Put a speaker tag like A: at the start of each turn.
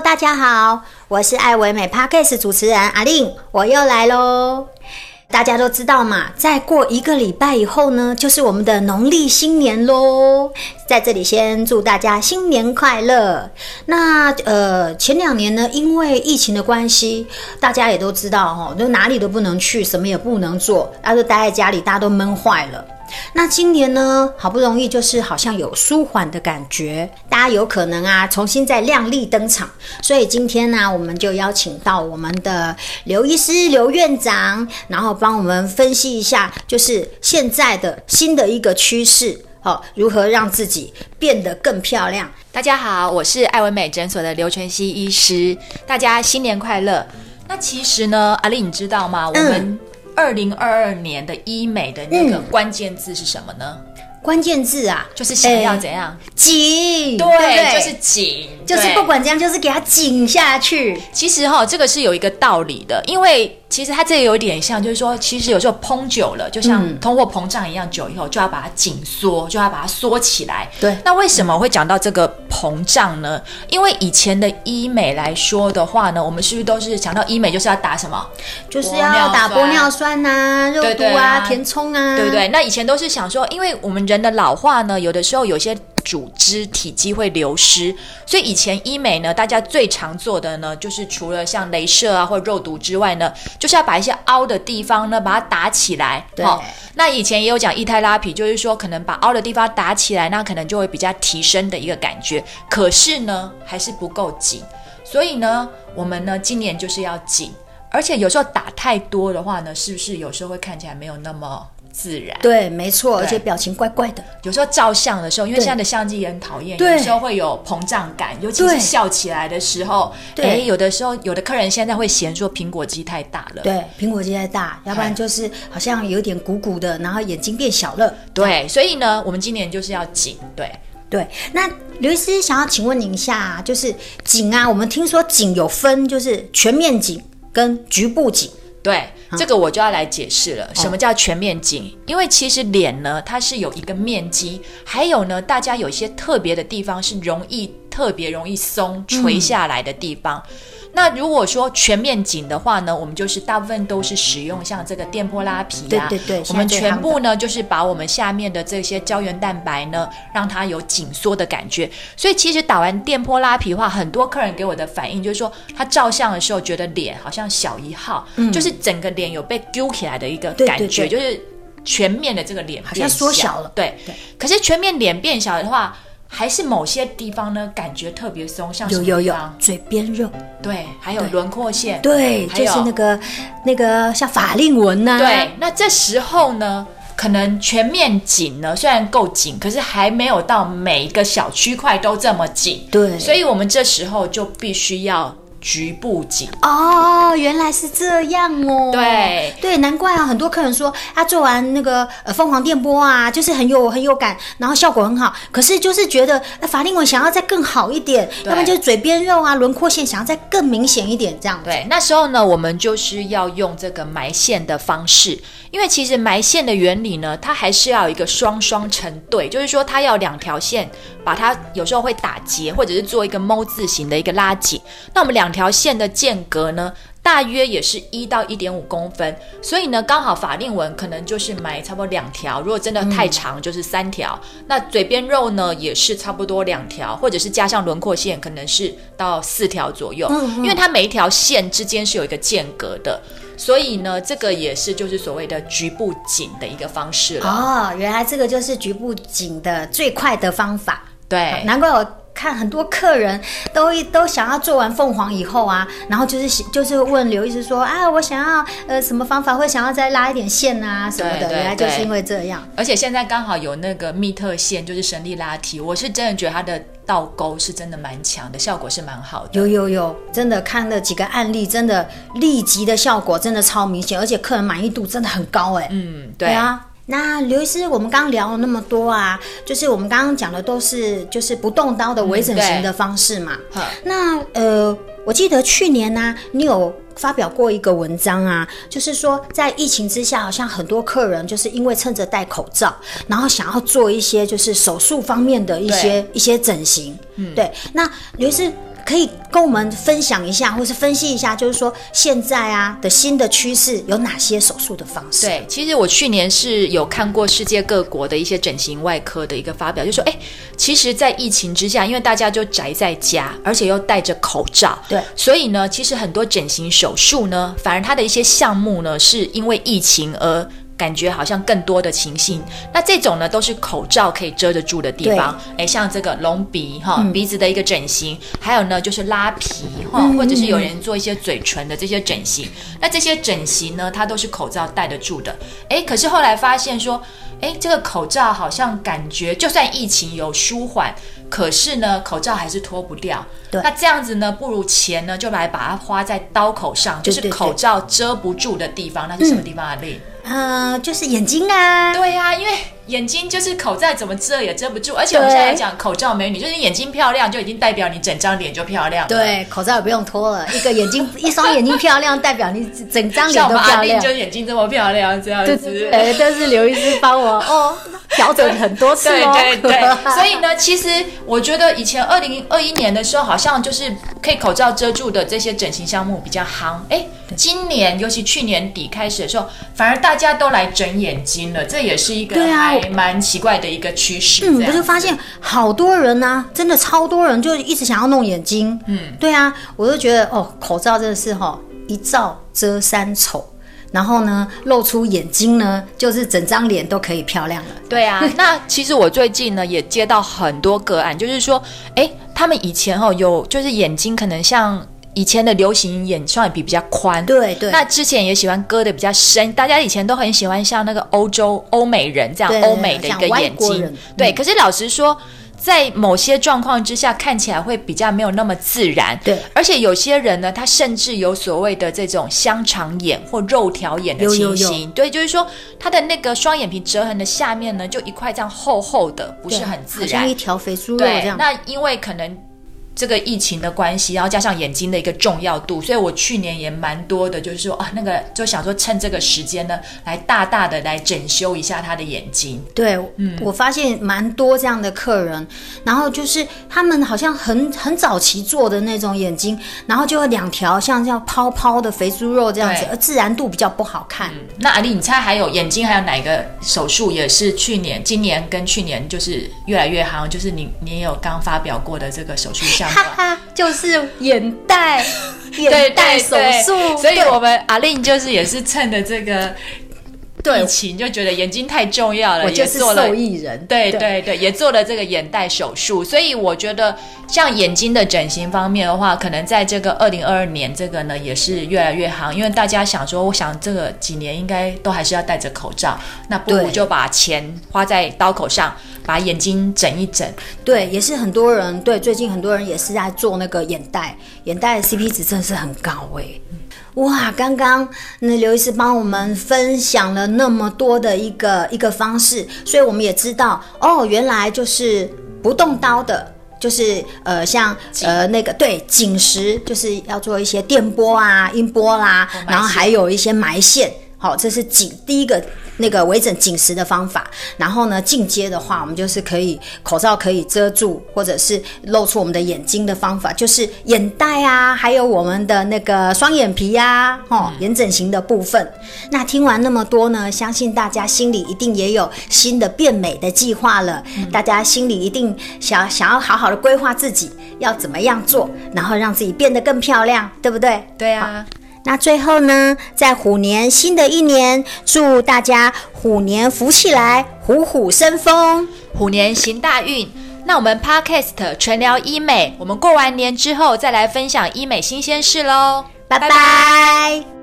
A: 大家好，我是爱唯美 Podcast 主持人阿令，我又来喽。大家都知道嘛，再过一个礼拜以后呢，就是我们的农历新年喽。在这里先祝大家新年快乐。那呃，前两年呢，因为疫情的关系，大家也都知道哈，就哪里都不能去，什么也不能做，大家都待在家里，大家都闷坏了。那今年呢，好不容易就是好像有舒缓的感觉，大家有可能啊重新再亮丽登场。所以今天呢、啊，我们就邀请到我们的刘医师、刘院长，然后帮我们分析一下，就是现在的新的一个趋势，哦，如何让自己变得更漂亮。
B: 大家好，我是爱文美诊所的刘全熙医师，大家新年快乐。那其实呢，阿丽你知道吗？我们、嗯。二零二二年的医美的那个关键字是什么呢？
A: 嗯、关键字啊，
B: 就是想要怎样？紧，对，就是紧，
A: 就是不管怎样，就是给它紧下去。
B: 其实哈、哦，这个是有一个道理的，因为。其实它这个有点像，就是说，其实有时候膨久了，就像通货膨胀一样，久以后就要把它紧缩，就要把它缩起来。
A: 对。
B: 那为什么会讲到这个膨胀呢？因为以前的医美来说的话呢，我们是不是都是讲到医美就是要打什么？
A: 就是要打玻尿酸啊、肉毒啊、填充啊，
B: 对不对？那以前都是想说，因为我们人的老化呢，有的时候有些。组织体积会流失，所以以前医美呢，大家最常做的呢，就是除了像镭射啊或肉毒之外呢，就是要把一些凹的地方呢，把它打起来。
A: 对。
B: 哦，那以前也有讲异态拉皮，就是说可能把凹的地方打起来，那可能就会比较提升的一个感觉。可是呢，还是不够紧，所以呢，我们呢今年就是要紧，而且有时候打太多的话呢，是不是有时候会看起来没有那么？自然
A: 对，没错，而且表情怪怪的。
B: 有时候照相的时候，因为现在的相机也很讨厌，有时候会有膨胀感，尤其是笑起来的时候。对，有的时候有的客人现在会嫌说苹果肌太大了。
A: 对，苹果肌太大，要不然就是好像有点鼓鼓的，然后眼睛变小了。
B: 对，所以呢，我们今年就是要紧。对
A: 对，那刘医师想要请问您一下，就是紧啊，我们听说紧有分，就是全面紧跟局部紧。
B: 对。这个我就要来解释了，什么叫全面紧？因为其实脸呢，它是有一个面积，还有呢，大家有一些特别的地方是容易特别容易松垂下来的地方。嗯那如果说全面紧的话呢，我们就是大部分都是使用像这个电波拉皮啊，
A: 对对对，
B: 我们全部呢就是把我们下面的这些胶原蛋白呢，让它有紧缩的感觉。所以其实打完电波拉皮的话，很多客人给我的反应就是说，他照相的时候觉得脸好像小一号，嗯，就是整个脸有被揪起来的一个感觉，对对对，就是全面的这个脸
A: 好像缩小了，
B: 对对。可是全面脸变小的话。还是某些地方呢，感觉特别松，像？有有有，
A: 嘴边肉，
B: 对，还有轮廓线，
A: 对，就是那个那个像法令纹呐、啊。
B: 对，那这时候呢，可能全面紧呢，虽然够紧，可是还没有到每一个小区块都这么紧。对，所以我们这时候就必须要。局部紧
A: 哦，原来是这样哦。
B: 对
A: 对，难怪啊，很多客人说他做完那个呃凤凰电波啊，就是很有很有感，然后效果很好。可是就是觉得那法令纹想要再更好一点，要不然就是嘴边肉啊、轮廓线想要再更明显一点这样。
B: 对，那时候呢，我们就是要用这个埋线的方式，因为其实埋线的原理呢，它还是要有一个双双成对，就是说它要两条线把它有时候会打结，或者是做一个猫字形的一个拉紧。那我们两条线的间隔呢，大约也是一到一点五公分，所以呢，刚好法令纹可能就是买差不多两条，如果真的太长，就是三条。嗯、那嘴边肉呢，也是差不多两条，或者是加上轮廓线，可能是到四条左右。嗯嗯，因为它每一条线之间是有一个间隔的，所以呢，这个也是就是所谓的局部紧的一个方式了。
A: 哦，原来这个就是局部紧的最快的方法。
B: 对，
A: 难怪我。看很多客人都都想要做完凤凰以后啊，然后就是就是问刘医师说啊，我想要呃什么方法，会想要再拉一点线啊什么的，原来就是因为这样。
B: 而且现在刚好有那个密特线，就是神力拉提，我是真的觉得它的倒钩是真的蛮强的，效果是蛮好的。
A: 有有有，真的看了几个案例，真的立即的效果真的超明显，而且客人满意度真的很高哎。
B: 嗯，对，
A: 对啊。那刘医师，我们刚刚聊了那么多啊，就是我们刚刚讲的都是就是不动刀的微整形的方式嘛。嗯、那呃，我记得去年呢、啊，你有发表过一个文章啊，就是说在疫情之下，好像很多客人就是因为趁着戴口罩，然后想要做一些就是手术方面的一些一些整形。嗯，对。那刘医师可以跟我们分享一下，或是分析一下，就是说现在啊的新的趋势有哪些手术的方式？
B: 对，其实我去年是有看过世界各国的一些整形外科的一个发表，就说，哎，其实，在疫情之下，因为大家就宅在家，而且又戴着口罩，
A: 对，
B: 所以呢，其实很多整形手术呢，反而它的一些项目呢，是因为疫情而。感觉好像更多的情形，那这种呢都是口罩可以遮得住的地方，哎，像这个隆鼻哈、嗯、鼻子的一个整形，还有呢就是拉皮哈，嗯、或者是有人做一些嘴唇的这些整形，嗯、那这些整形呢它都是口罩戴得住的，哎，可是后来发现说，哎，这个口罩好像感觉就算疫情有舒缓，可是呢口罩还是脱不掉，对，那这样子呢不如钱呢就来把它花在刀口上，就是口罩遮不住的地方，对对对，那是什么地方啊？丽？
A: 呃，就是眼睛啊。
B: 对呀、啊，因为眼睛就是口罩怎么遮也遮不住，而且我们现在讲口罩美女，就是眼睛漂亮就已经代表你整张脸就漂亮了。
A: 对，口罩也不用脱了，一个 眼睛一双眼睛漂亮，代表你整张脸都漂亮。
B: 就眼睛这么漂亮，这样子。
A: 哎，但是刘医师帮我哦调整很多次哦。
B: 对对对，所以呢，其实我觉得以前二零二一年的时候，好像就是可以口罩遮住的这些整形项目比较夯。哎。今年，尤其去年底开始的时候，反而大家都来整眼睛了，这也是一个还蛮奇怪的一个趋势。
A: 嗯，我就发现好多人呢、啊，真的超多人就一直想要弄眼睛。嗯，对啊，我就觉得哦，口罩真的是哈、哦，一罩遮三丑，然后呢，露出眼睛呢，就是整张脸都可以漂亮了。
B: 对啊，那其实我最近呢也接到很多个案，就是说，哎，他们以前哈、哦、有就是眼睛可能像。以前的流行眼双眼皮比较宽，
A: 对对。
B: 那之前也喜欢割的比较深，大家以前都很喜欢像那个欧洲欧美人这样欧美的一个眼睛，对。可是老实说，在某些状况之下，看起来会比较没有那么自然，
A: 对。
B: 而且有些人呢，他甚至有所谓的这种香肠眼或肉条眼的情形，对，就是说他的那个双眼皮折痕的下面呢，就一块这样厚厚的，不是很自然，
A: 像一条肥猪肉这样。
B: 那因为可能。这个疫情的关系，然后加上眼睛的一个重要度，所以我去年也蛮多的，就是说啊，那个就想说趁这个时间呢，来大大的来整修一下他的眼睛。
A: 对，嗯，我发现蛮多这样的客人，然后就是他们好像很很早期做的那种眼睛，然后就有两条像这样泡泡的肥猪肉这样子，而自然度比较不好看。
B: 嗯、那阿丽，你猜还有眼睛还有哪个手术也是去年、今年跟去年就是越来越好？就是你你也有刚发表过的这个手术项。
A: 哈哈，就是眼袋，眼袋手术，
B: 所以我们阿令就是也是趁着这个。对，疫情就觉得眼睛太重要了，
A: 我就是受益人。
B: 对对对，也做了这个眼袋手术，所以我觉得像眼睛的整形方面的话，可能在这个二零二二年这个呢也是越来越好，因为大家想说，我想这个几年应该都还是要戴着口罩，那不如就把钱花在刀口上，把眼睛整一整。
A: 对，也是很多人对，最近很多人也是在做那个眼袋，眼袋的 CP 值真的是很高哎。哇，刚刚那刘医师帮我们分享了那么多的一个一个方式，所以我们也知道哦，原来就是不动刀的，就是呃像呃那个对紧实，就是要做一些电波啊、音波啦，然后还有一些埋线，好，这是紧第一个。那个微整紧实的方法，然后呢，进阶的话，我们就是可以口罩可以遮住，或者是露出我们的眼睛的方法，就是眼袋啊，还有我们的那个双眼皮呀、啊，哦，眼整形的部分。那听完那么多呢，相信大家心里一定也有新的变美的计划了。嗯、大家心里一定想想要好好的规划自己要怎么样做，然后让自己变得更漂亮，对不对？
B: 对啊。
A: 那最后呢，在虎年新的一年，祝大家虎年福气来，虎虎生风，
B: 虎年行大运。那我们 Podcast 全聊医美，我们过完年之后再来分享医美新鲜事喽，拜拜。